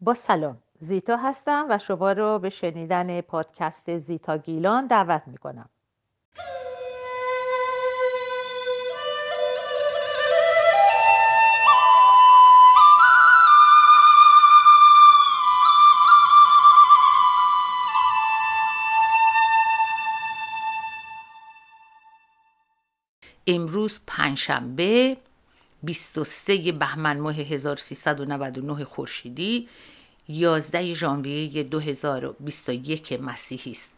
با سلام زیتا هستم و شما رو به شنیدن پادکست زیتا گیلان دعوت می کنم. امروز پنجشنبه 23 بهمن ماه 1399 خورشیدی 11 ژانویه 2021 مسیحی است.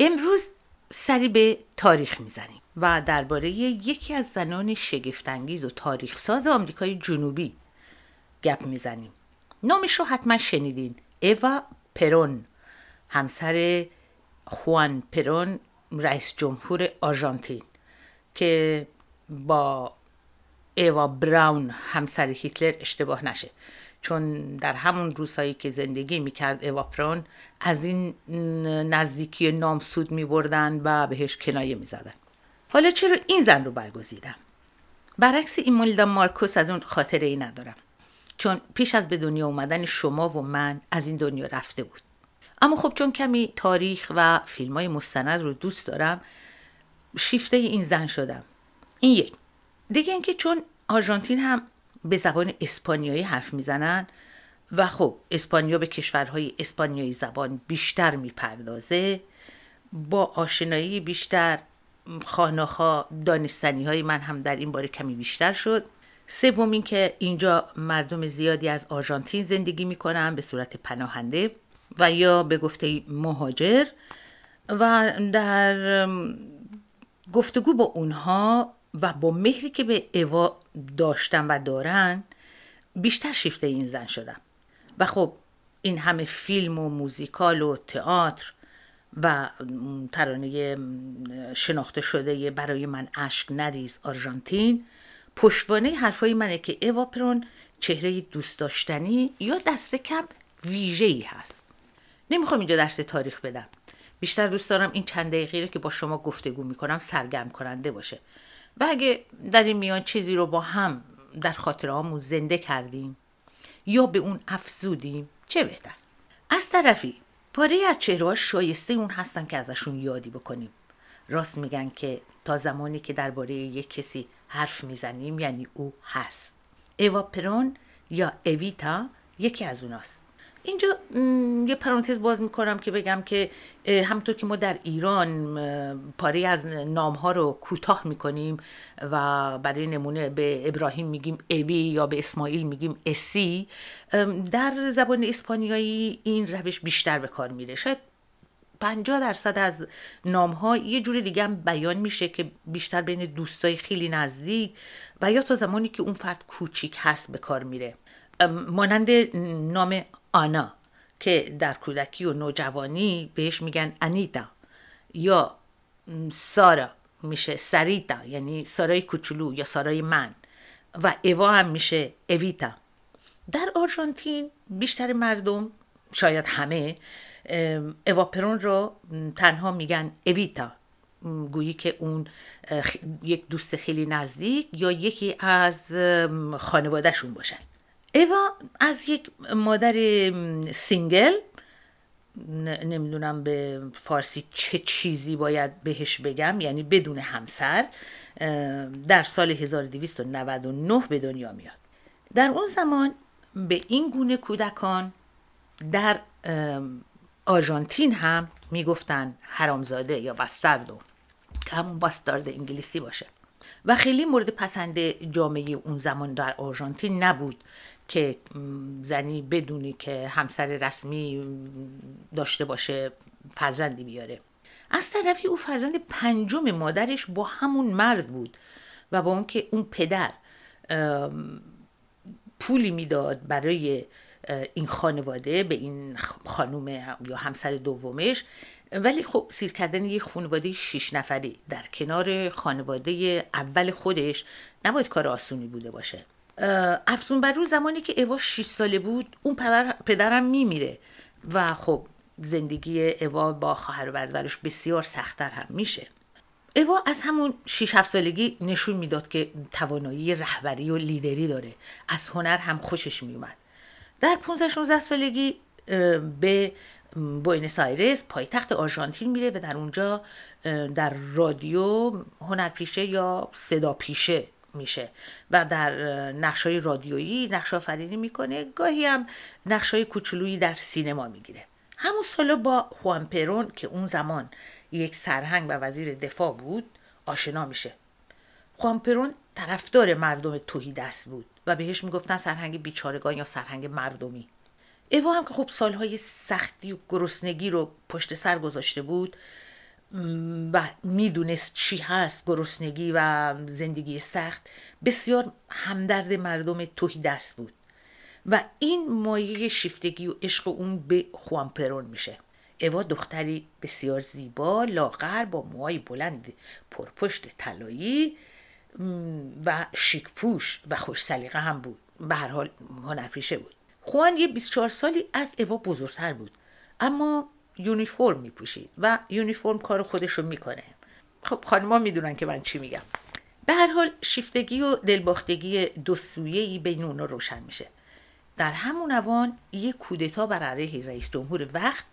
امروز سری به تاریخ می‌زنیم و درباره یکی از زنان شگفتانگیز و تاریخ ساز آمریکای جنوبی گپ می‌زنیم. نامش رو حتما شنیدین. اوا پرون همسر خوان پرون رئیس جمهور آرژانتین که با ایوا براون همسر هیتلر اشتباه نشه. چون در همون روزهایی که زندگی می‌کرد ایوا براون از این نزدیکی نامسود میبردن و بهش کنایه می‌زدن. حالا چرا این زن رو برگزیدم؟ برعکس ایمولدا مارکوس از اون خاطره ای ندارم. چون پیش از به دنیا اومدن شما و من از این دنیا رفته بود. اما خب چون کمی تاریخ و فیلم های مستند رو دوست دارم شیفته این زن شدم. این یک. دیگه اینکه چون آرژانتین هم به زبان اسپانیایی حرف می‌زنن و خب اسپانیا به کشورهای اسپانیایی زبان بیشتر می‌پردازه با آشنایی بیشتر خاناخا دانستنی های من هم در این باره کمی بیشتر شد. سوم این که اینجا مردم زیادی از آرژانتین زندگی می‌کنن به صورت پناهنده و یا به گفته مهاجر و در گفتگو با اونها و با مهری که به اوا داشتن و دارن بیشتر شیفته این زن شدم. و خب این همه فیلم و موزیکال و تئاتر و ترانه شناخته شده برای من اشک نریز آرژانتین پشتوانه حرفای منه که اوا پرون چهره دوست داشتنی یا دست کم ویژه ای هست. نمی‌خوام اینجا درس تاریخ بدم. بیشتر دوست دارم این چند دقیقه رو که با شما گفتگو می‌کنم سرگرم کننده باشه. و اگه در این میان چیزی رو با هم در خاطرهامون زنده کردیم یا به اون افزودیم چه بهتر؟ از طرفی پاره از چهره شایسته اون هستن که ازشون یادی بکنیم. راست میگن که تا زمانی که درباره یک کسی حرف می‌زنیم یعنی او هست. ایوا پرون یا اویتا یکی از اوناست. اینجا یه پرانتز باز می‌کنم که بگم که همطور که ما در ایران پاره از نام ها رو کوتاه می‌کنیم و برای نمونه به ابراهیم میگیم ابی یا به اسماعیل میگیم اسی در زبان اسپانیایی این روش بیشتر به کار میره. شاید 50 درصد از نام ها یه جور دیگه هم بیان میشه که بیشتر بین دوستای خیلی نزدیک و یا تا زمانی که اون فرد کوچیک هست به کار میره. مانند نام آنا که در کودکی و نوجوانی بهش میگن انیتا یا سارا میشه سریتا یعنی سارای کوچولو یا سارای من. و ایوا هم میشه اویتا در آرژانتین بیشتر مردم شاید همه اواپرون رو تنها میگن اویتا گویی که اون یک دوست خیلی نزدیک یا یکی از خانواده‌شون باشن. ایوا از یک مادر single نمی‌دونم به فارسی چه چیزی باید بهش بگم یعنی بدون همسر در سال 1299 به دنیا میاد. در اون زمان به این گونه کودکان در آرژانتین هم می‌گفتن حرامزاده یا بستردو که همون باستارد انگلیسی باشه. و خیلی مورد پسند جامعه اون زمان در آرژانتین نبود. که زنی بدونی که همسر رسمی داشته باشه فرزندی بیاره. از طرفی او فرزند پنجم مادرش با همون مرد بود و با اون که اون پدر پولی می‌داد برای این خانواده به این خانوم یا همسر دومش. ولی خب سیر کردن یه خانواده شیش نفری در کنار خانواده اول خودش نباید کار آسونی بوده باشه. افزون بر رو زمانی که اوا 6 ساله بود اون پدر پدرم میمیره و خب زندگی اوا با خواهر و برادرش بسیار سختتر هم میشه. اوا از همون 6 7 سالگی نشون می‌داد که توانایی رهبری و لیدری داره. از هنر هم خوشش میومد. در 15 16 سالگی به بوینس آیرس پایتخت آرژانتین میره و در اونجا در رادیو هنرپیشه یا صدا پیشه میشه و در نقش های رادیویی نقش آفرینی می‌کنه. گاهی هم نقش های کوچولویی در سینما می‌گیره. همون سالا با خوان پرون که اون زمان یک سرهنگ و وزیر دفاع بود آشنا میشه. خوان پرون طرفدار مردم توهی دست بود و بهش می‌گفتن سرهنگ بیچارگان یا سرهنگ مردمی. ایوا هم که خب سالهای سختی و گرسنگی رو پشت سر گذاشته بود و می‌دونست چی هست گرسنگی و زندگی سخت بسیار همدرد مردم توهی دست بود. و این مایه شیفتگی و عشق اون به خوان میشه. اوا دختری بسیار زیبا لاغر با موهای بلند پرپشت طلایی و شیکپوش و خوش سلیقه هم بود. به هر حال هنرپیشه بود. خوان یه 24 سالی از اوا بزرگتر بود. اما یونیفرم میپوشید و یونیفرم کار خودش رو می‌کنه. خب خانما می‌دونن که من چی میگم. به هر حال شیفتگی و دلباختگی دو ای بین اونا روشن میشه. در همون اوان یک کودتا بر علیه رئیس جمهور وقت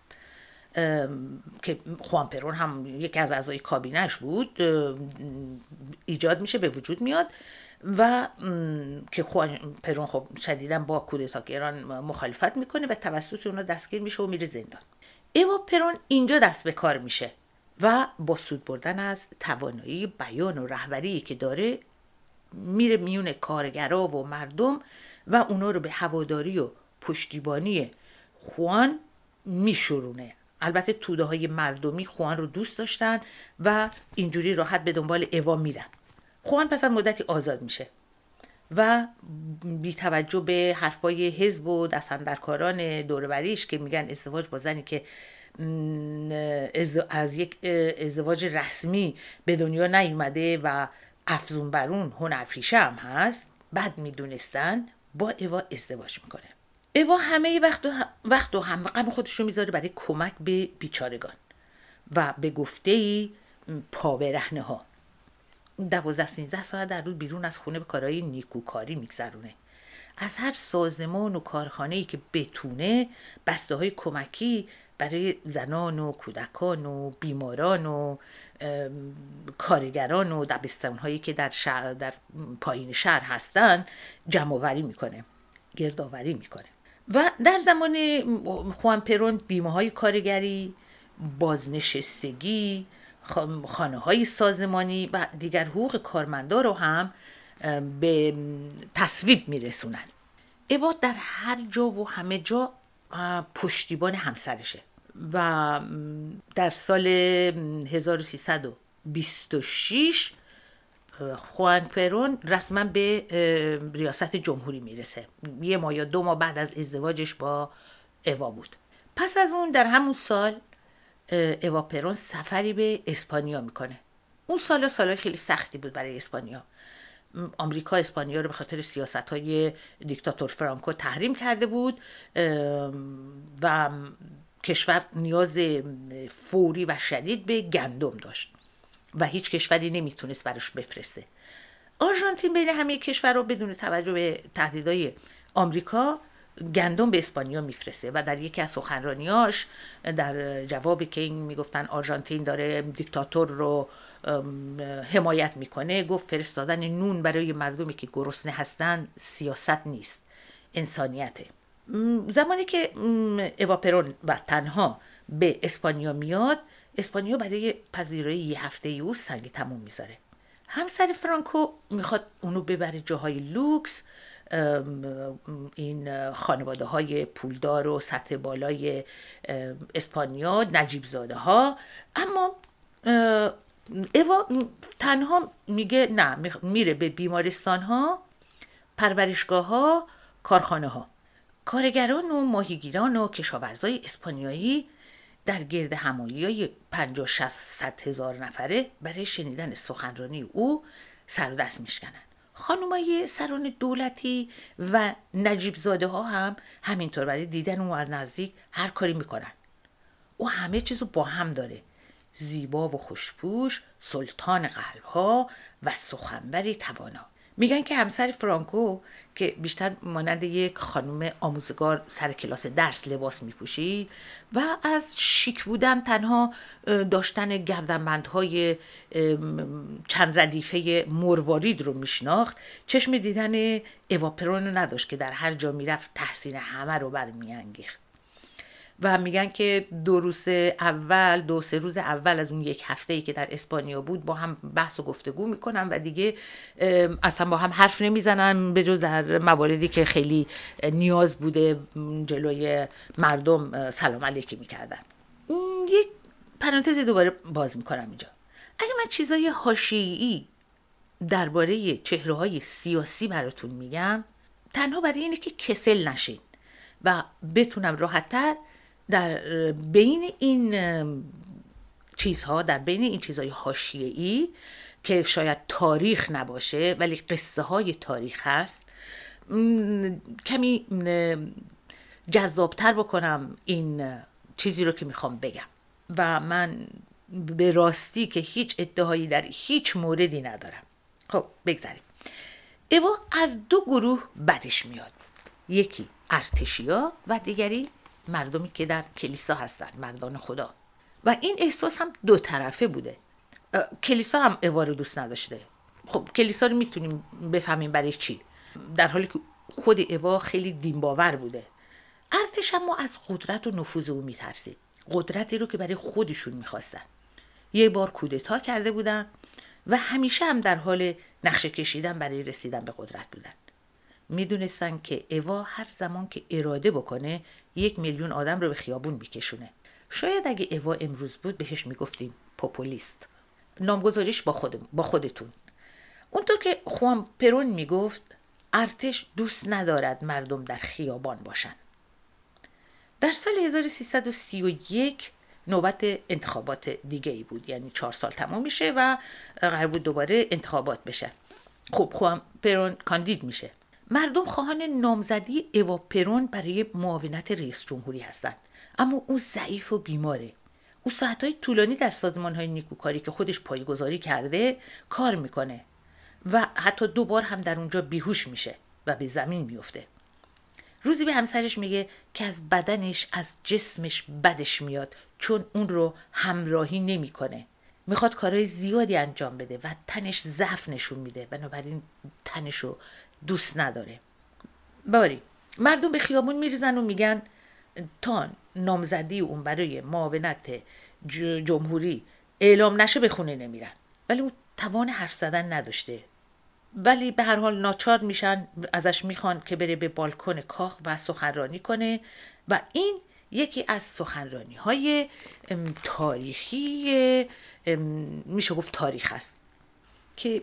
که خوان پرون هم یکی از اعضای کابینش بود ایجاد میشه به وجود میاد و که خوان پرون خب شدیدا با کودتاگران مخالفت می‌کنه و توسط اونا دستگیر میشه و میره زندان. ایوا پرون اینجا دست به کار میشه و با سود بردن از توانایی بیان و رهبری که داره میره میون کارگرا و مردم و اونا رو به هواداری و پشتیبانی خوان میشورونه. البته توده های مردمی خوان رو دوست داشتن و اینجوری راحت به دنبال ایوا میرن. خوان پس از مدتی آزاد میشه. و بی توجه به حرفای حزب و دستندرکاران دوربریش که میگن ازدواج با زنی که از یک ازدواج رسمی به دنیا نیومده و افزون برون هنرپیشه هم هست بد می‌دونستن با ایوا ازدواج می‌کنه. ایوا همه وقت و, وقت و هم خودش رو می‌ذاره برای کمک به بیچارگان و به گفته ای پا ها دوازده سینزده ساعت در روز بیرون از خونه به کارهای نیکوکاری میگذرونه. از هر سازمان و کارخانه ای که بتونه بسته های کمکی برای زنان و کودکان و بیماران و کارگران و دبستان هایی که در, شهر در پایین شهر هستن جمع می‌کنه گردآوری می‌کنه. و در زمان خوان پرون بیمه های کارگری بازنشستگی خانه های سازمانی و دیگر حقوق کارمندا رو هم به تصویب میرسونن. ایوا در هر جا و همه جا پشتیبان همسرشه. و در سال 1326 خوان پرون رسما به ریاست جمهوری می‌رسه. یه ماه یا دو ماه بعد از ازدواجش با اوا بود. پس از اون در همون سال اوا پرون سفری به اسپانیا می‌کنه. اون سال سال خیلی سختی بود برای اسپانیا. آمریکا اسپانیا رو به خاطر سیاست های دیکتاتور فرانکو تحریم کرده بود و کشور نیاز فوری و شدید به گندم داشت و هیچ کشوری نمی‌تونست براش بفرسته. آرژانتین بین همه کشور رو بدون توجه به تهدیدهای آمریکا گندم به اسپانیا میفرسته و در یکی از سخنرانیاش در جوابی که این می‌گفتن آرژانتین داره دیکتاتور رو حمایت می‌کنه گفت فرستادن نون برای مردمی که گرسنه هستن سیاست نیست انسانیته. زمانی که اواپرون و تنها به اسپانیا میاد اسپانیا برای پذیرایی یه هفته او سنگ تموم می‌ذاره. همسر فرانکو می‌خواد اونو ببره جاهای لوکس این خانواده های پولدار و سطح بالای اسپانیا نجیب زاده ها اما ایوا تنها میگه نه میره به بیمارستان ها پرورشگاه ها کارخانه ها کارگران و ماهیگیران و کشاورزای اسپانیایی در گرد همایی های 50 60 هزار نفره برای شنیدن سخنرانی او سر و دست میشکنن. خانمای سران دولتی و نجیب زاده ها هم همینطور برای دیدن او از نزدیک هر کاری می‌کنن. او همه چیزو با هم داره. زیبا و خوشپوش سلطان قلب ها و سخنوری توانا. میگن که همسر فرانکو که بیشتر مانند یک خانم آموزگار سر کلاس درس لباس میپوشید و از شیک بودن تنها داشتن گردنبندهای چند ردیفه مروارید رو میشناخت. چشم دیدن اواپرون رو نداشت که در هر جا می‌رفت تحسین همه رو برمیانگیخت. و میگن که دو روز اول دو سه روز اول از اون یک هفته ای که در اسپانیا بود با هم بحث و گفتگو می‌کنن و دیگه اصلا با هم حرف نمی‌زنن به جز در مواردی که خیلی نیاز بوده جلوی مردم سلام علیکی می‌کردن. یک پرانتزی دوباره باز می‌کنم اینجا. اگه من چیزای حاشیه‌ای درباره چهره های سیاسی براتون میگم تنها برای اینه که کسل نشین و بتونم راحتتر در بین این چیزها در بین این چیزهای حاشیه‌ای که شاید تاریخ نباشه ولی قصه های تاریخ هست کمی جذابتر بکنم این چیزی رو که می‌خوام بگم. و من به راستی که هیچ ادعایی در هیچ موردی ندارم. خب بگذاریم. ایوا از دو گروه بدش میاد. یکی ارتشیا و دیگری مردمی که در کلیسا هستن مردان خدا. و این احساس هم دو طرفه بوده. کلیسا هم اوا رو دوست نداشته. خب کلیسا رو می‌تونیم بفهمیم برای چی؟ در حالی که خود اوا خیلی دینباور بوده. ارتش ما از قدرت و نفوذ او میترسید. قدرتی رو که برای خودشون می‌خواستن. یه بار کودتا کرده بودن و همیشه هم در حال نقشه کشیدن برای رسیدن به قدرت بودن. می‌دونستن که اوا هر زمان که اراده بکنه یک میلیون آدم رو به خیابون میکشونه. شاید اگه اوا امروز بود بهش می‌گفتیم پوپولیست. نامگذاریش با, خود با خودتون. اونطور که خوان پرون می‌گفت ارتش دوست ندارد مردم در خیابان باشن. در سال 1331 نوبت انتخابات دیگه ای بود. یعنی چهار سال تمام میشه و قرار بود دوباره انتخابات بشه. خب خوان پرون کاندید میشه. مردم خواهان نامزدی ایوا پرون برای معاونت رئیس جمهوری هستند اما او ضعیف و بیماره. او ساعتهای طولانی در سازمان های نیکوکاری که خودش پایگذاری کرده کار می‌کنه و حتی دو بار هم در اونجا بیهوش میشه و به زمین میفته روزی به همسرش میگه که از بدنش از جسمش بدش میاد چون اون رو همراهی نمی‌کنه. می‌خواد کارهای زیادی انجام بده و تنش ضعف نشون میده. بنابراین تنش رو دوست نداره. باری مردم به خیابون میریزن و میگن تا نامزدی اون برای معاونت جمهوری اعلام نشه به خونه نمیرن. ولی او توان حرف زدن نداشته. ولی به هر حال ناچار میشن ازش می‌خوان که بره به بالکن کاخ و سخنرانی کنه و این یکی از سخنرانی های تاریخی میشه گفت تاریخ است. که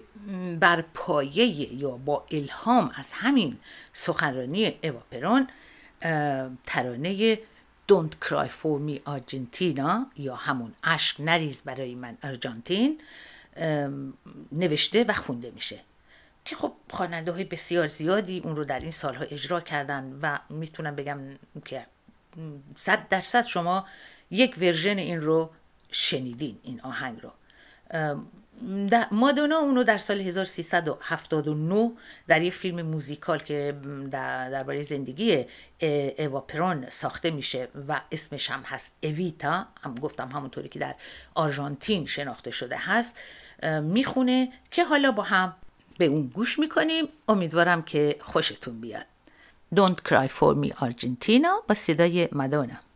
بر پایه یا با الهام از همین سخنرانی اواپرون ترانه Don't Cry For Me Argentina یا همون اشک نریز برای من آرژانتین نوشته و خونده میشه. که خب خواننده های بسیار زیادی اون رو در این سالها اجرا کردن و می‌تونم بگم که صد درصد شما یک ورژن این رو شنیدین این آهنگ رو. مادونا اونو در سال 1379 در یه فیلم موزیکال که درباره زندگی ایوا پرون ساخته میشه و اسمش هم هست اویتا. هم گفتم همونطوری که در آرژانتین شناخته شده هست. می‌خونه که حالا با هم به اون گوش می‌کنیم. امیدوارم که خوشتون بیاد. Don't Cry For Me Argentina. با صدای مادونا.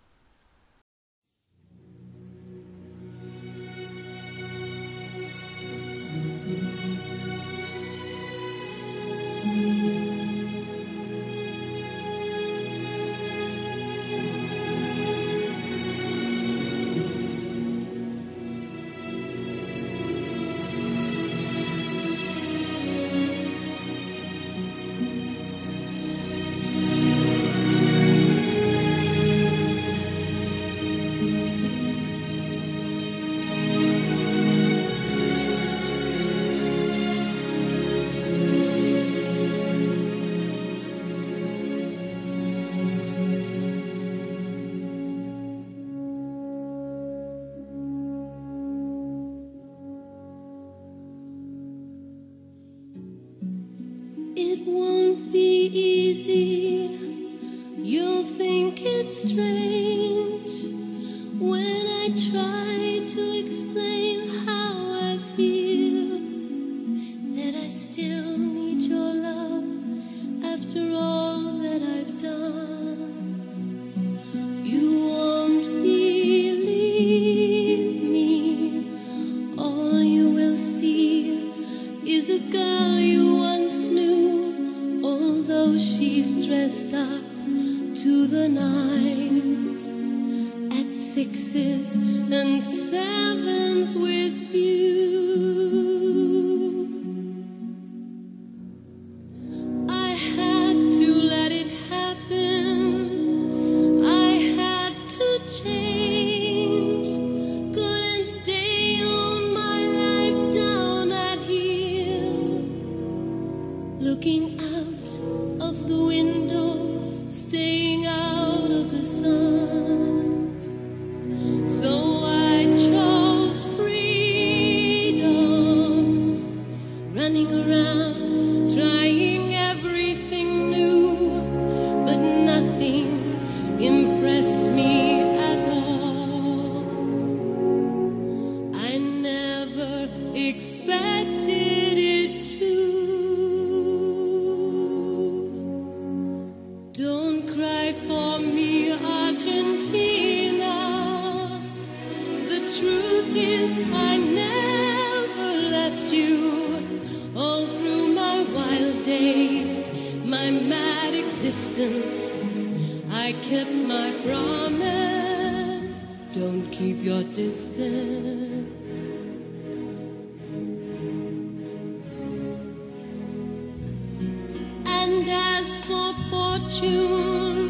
And as for fortune,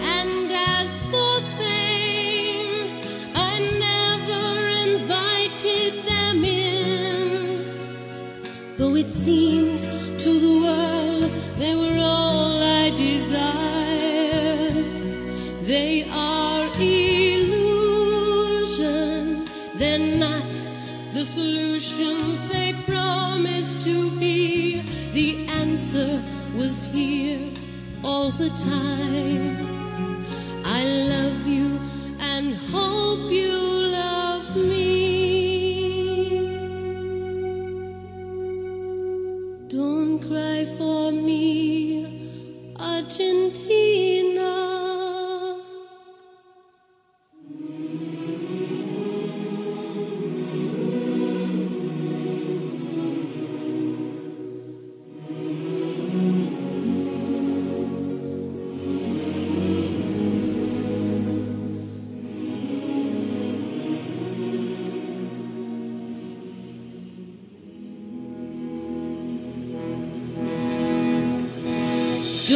and as for fame, I never invited them in. Though it seemed to the world they were all I desired, they are illusions, they're not the solution. time.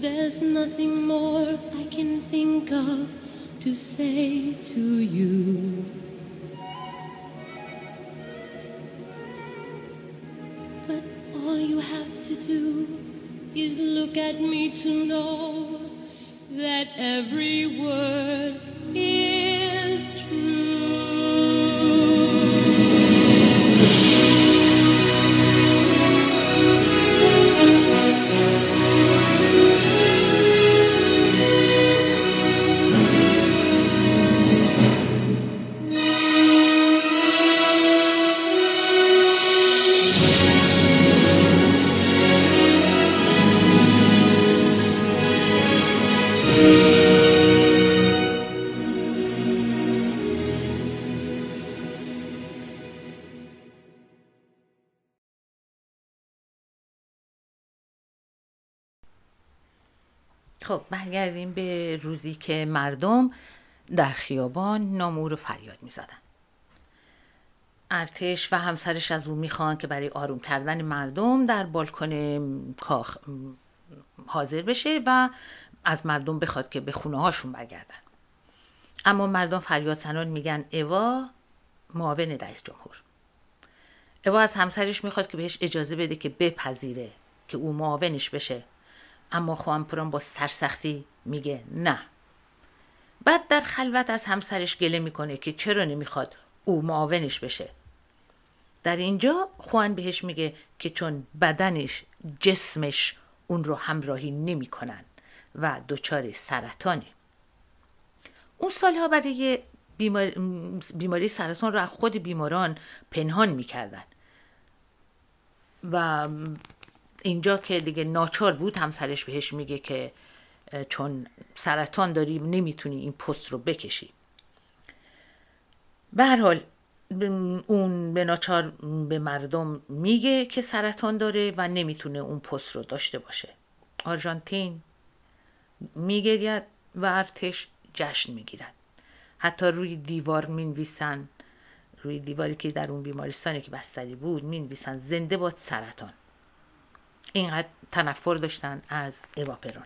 There's nothing more I can think of to say to you. But all you have to do is look at me to know that every word is true. برگردیم به روزی که مردم در خیابان نامور و فریاد می‌زدن. ارتش و همسرش از او می‌خوان که برای آروم کردن مردم در بالکن کاخ حاضر بشه و از مردم بخواد که به خونه هاشون برگردن. اما مردم فریاد سنان میگن اوا معاون رئیس جمهور. اوا از همسرش می‌خواد که بهش اجازه بده که بپذیره که او معاونش بشه. اما خوانپران با سرسختی میگه نه. بعد در خلوت از همسرش گله می‌کنه که چرا نمی‌خواد او معاونش بشه. در اینجا خوان بهش میگه که چون بدنش جسمش اون رو همراهی نمی‌کنن و دچار سرطانه. اون سالها برای بیماری سرطان رو خود بیماران پنهان می‌کردن. و اینجا که دیگه ناچار بود همسرش بهش میگه که چون سرطان داری نمی‌تونی این پست رو بکشی. به حال اون به ناچار به مردم میگه که سرطان داره و نمی‌تونه اون پست رو داشته باشه. آرژانتین میگه و ارتش جشن می‌گیرن حتی روی دیوار می‌نویسن روی دیواری که در اون بیمارستانی که بستری بود می‌نویسن زنده باد سرطان. اینقدر تنفر داشتن از اواپرون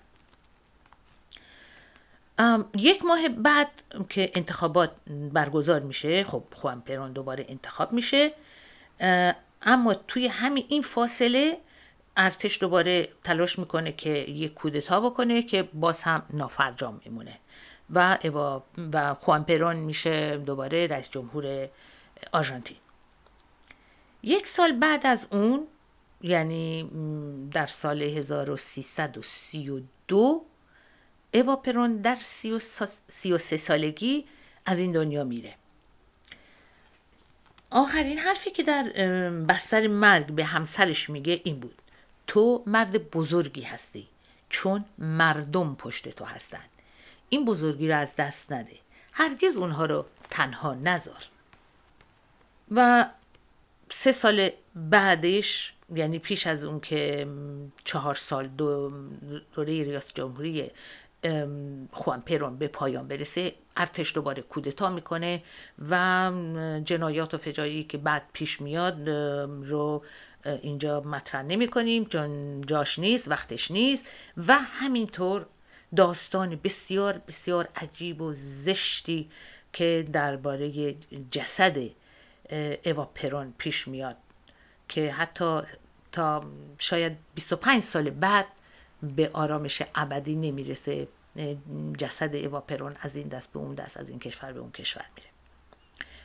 یک ماه بعد که انتخابات برگزار میشه خب خوان پرون دوباره انتخاب میشه اما توی همین این فاصله ارتش دوباره تلاش می‌کنه که یک کودتا بکنه که باز هم نافرجام میمونه و اوا و خوان پرون میشه دوباره رئیس جمهور آرژانتین. یک سال بعد از اون یعنی در سال 1332 اوا پرون در 33 سالگی از این دنیا میره. آخرین حرفی که در بستر مرگ به همسرش میگه این بود. تو مرد بزرگی هستی چون مردم پشت تو هستند این بزرگی رو از دست نده. هرگز اونها رو تنها نذار. و سه سال بعدش یعنی پیش از اون که چهار سال دو دوره ریاست جمهوری خوان پرون به پایان برسه ارتش دوباره کودتا می‌کنه و جنایات و فجایی که بعد پیش میاد رو اینجا مطرح نمی کنیم چون جاش نیست وقتش نیست و همینطور داستان بسیار بسیار عجیب و زشتی که درباره جسد اوا پرون پیش میاد. که حتی تا شاید 25 سال بعد به آرامش ابدی نمی‌رسه جسد اوا پرون از این دست به اون دست از این کشور به اون کشور میره.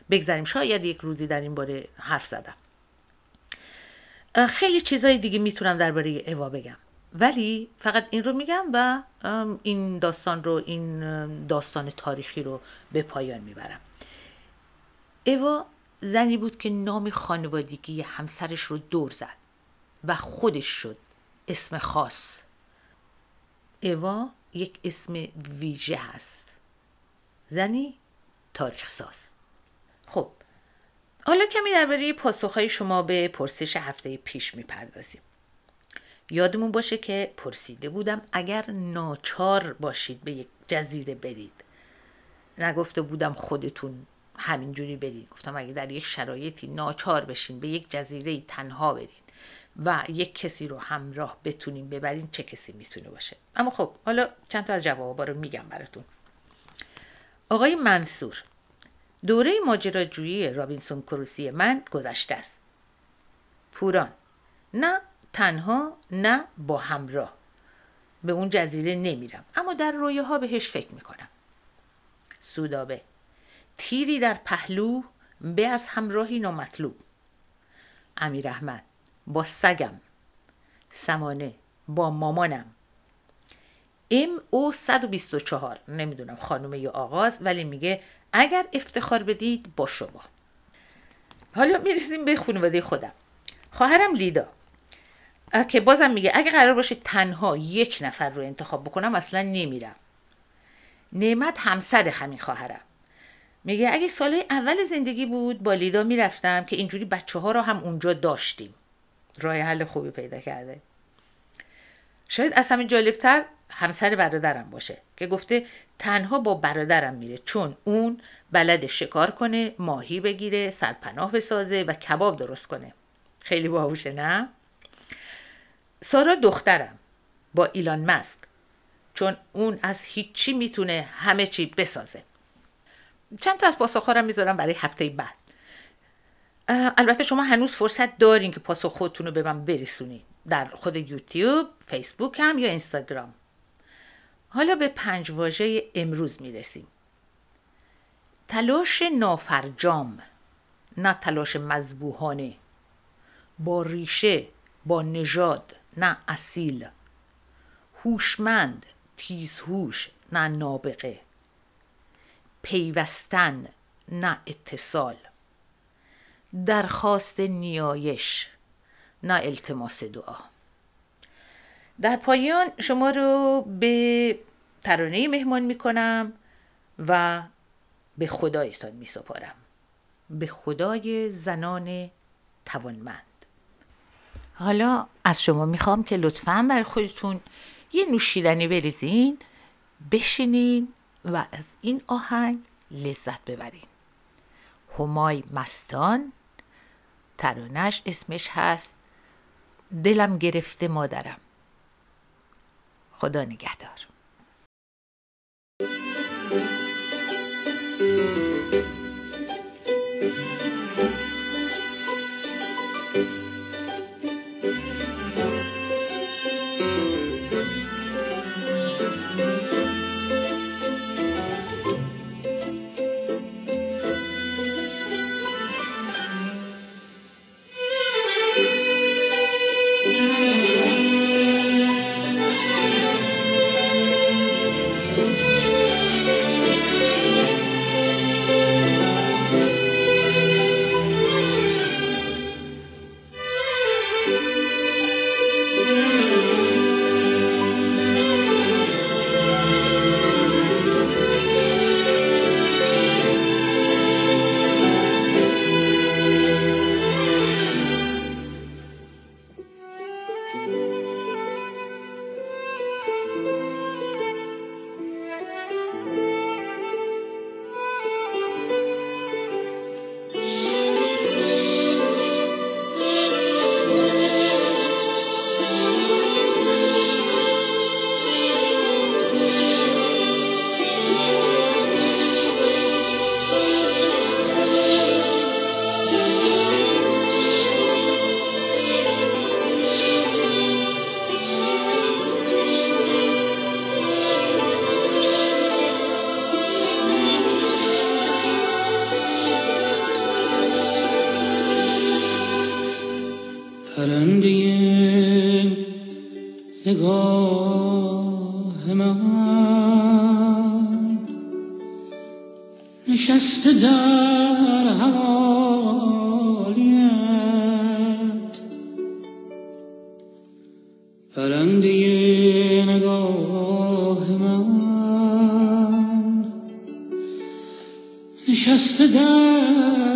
بگذاریم شاید یک روزی در این باره حرف زدم. خیلی چیزای دیگه می‌تونم درباره اوا بگم. ولی فقط این رو میگم و این داستان رو این داستان تاریخی رو به پایان می‌برم. اوا زنی بود که نام خانوادگی همسرش رو دور زد و خودش شد اسم خاص. اوا یک اسم ویژه هست. زنی تاریخ ساز خب حالا کمی درباره پاسخهای شما به پرسش هفته پیش می‌پردازیم. یادمون باشه که پرسیده بودم اگر ناچار باشید به یک جزیره برید. نگفته بودم خودتون همینجوری برید گفتم اگه در یک شرایطی ناچار بشین به یک جزیره تنها برید و یک کسی رو همراه بتونیم ببرین چه کسی می‌تونه باشه؟ اما خب حالا چند تا از جوابا رو میگم براتون. آقای منصور دوره ماجراجویی رابینسون کروسی من گذشته است. پوران نه تنها نه با همراه. به اون جزیره نمیرم اما در ها بهش فکر می‌کنم. سودابه تیری در پهلو به از همراهی نامطلوب. امیر احمد با سگم. سمانه با مامانم. ام او 124 نمی‌دونم خانومه یا آغاز ولی میگه اگر افتخار بدید با شما. حالا می‌رسیم به خانواده خودم. خواهرم لیدا. که بازم میگه اگه قرار باشه تنها یک نفر رو انتخاب بکنم اصلا نمیرم. نعمت همسر همین خواهرم. میگه اگه سال اول زندگی بود با لیدا می‌رفتم که اینجوری بچه ها رو هم اونجا داشتیم. راه حل خوبی پیدا کرده. شاید از همه جالبتر همسر برادرم باشه که گفته تنها با برادرم میره چون اون بلد شکار کنه ماهی بگیره سرپناه بسازه و کباب درست کنه. خیلی باهوشه نه؟ سارا دخترم با ایلان مسک چون اون از هیچی می‌تونه همه چی بسازه. چند تا از پاسخ رو می‌ذارم برای هفته بعد. البته شما هنوز فرصت دارین که پاسخ خودتون رو به من برسونین. در خود یوتیوب فیسبوک هم یا اینستاگرام. حالا به پنج واژه امروز می‌رسیم. تلاش نافرجام نه تلاش مذبوحانه. با ریشه با نژاد نه اصیل. هوشمند تیزهوش نه نابغه. پیوستن نه اتصال. درخواست نیایش نه التماس دعا. در پایان شما رو به ترانه مهمان می کنم و به خدایتان می سپارم به خدای زنان توانمند. حالا از شما می‌خوام که لطفا بر خودتون یه نوشیدنی بریزین بشینین و از این آهنگ لذت ببرین همای مستان ترانش اسمش هست دلم گرفته مادرم. خدا نگهدار. just a dance.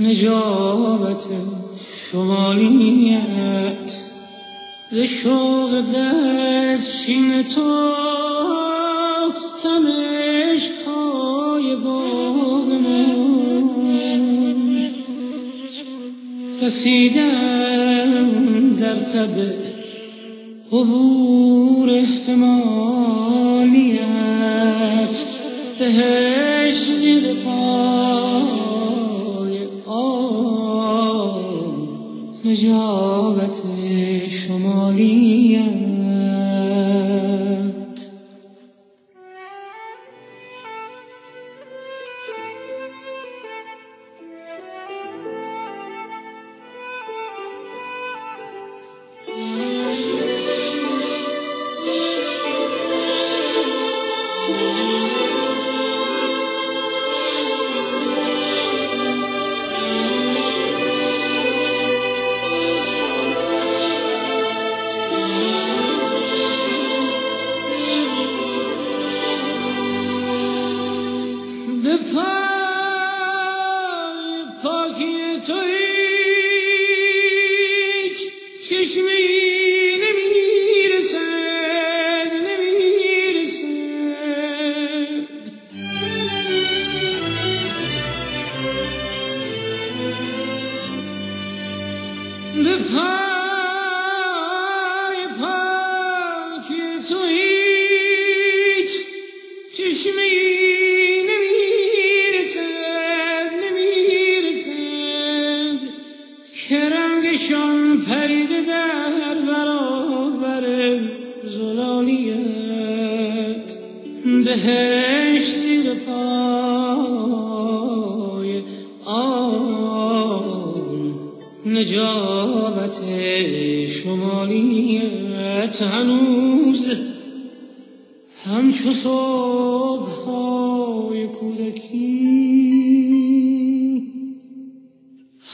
نجابت شمالیت به شوق دستشین تو تمشک های باغمون رسیدم در تب عبور احتمالیت. بهش نجابت شمالیت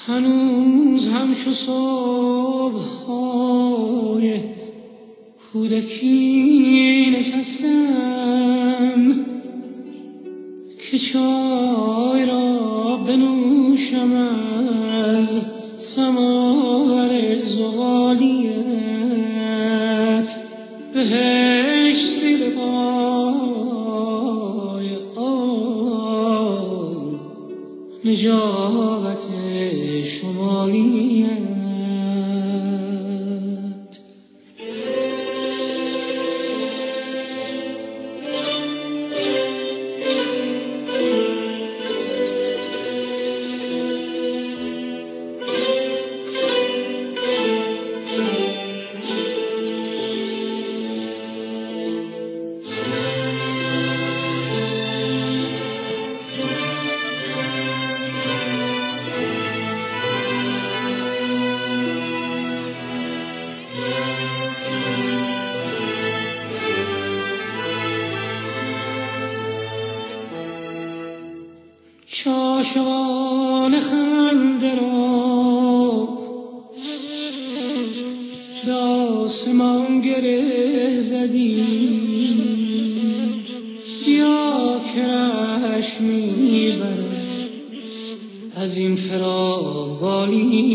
هنوز همچو صبح های کودکی نشستم که چای را بنوشم از سماور زغالیت. بهش زیر پای آن نجابت چاشقان خنده را. به آسمان گره زدی. یا کرش می‌برم از این فراغ بالیت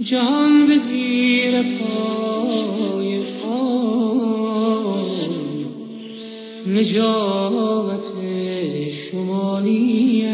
جهان به زیر پای آن نجابت شمالیم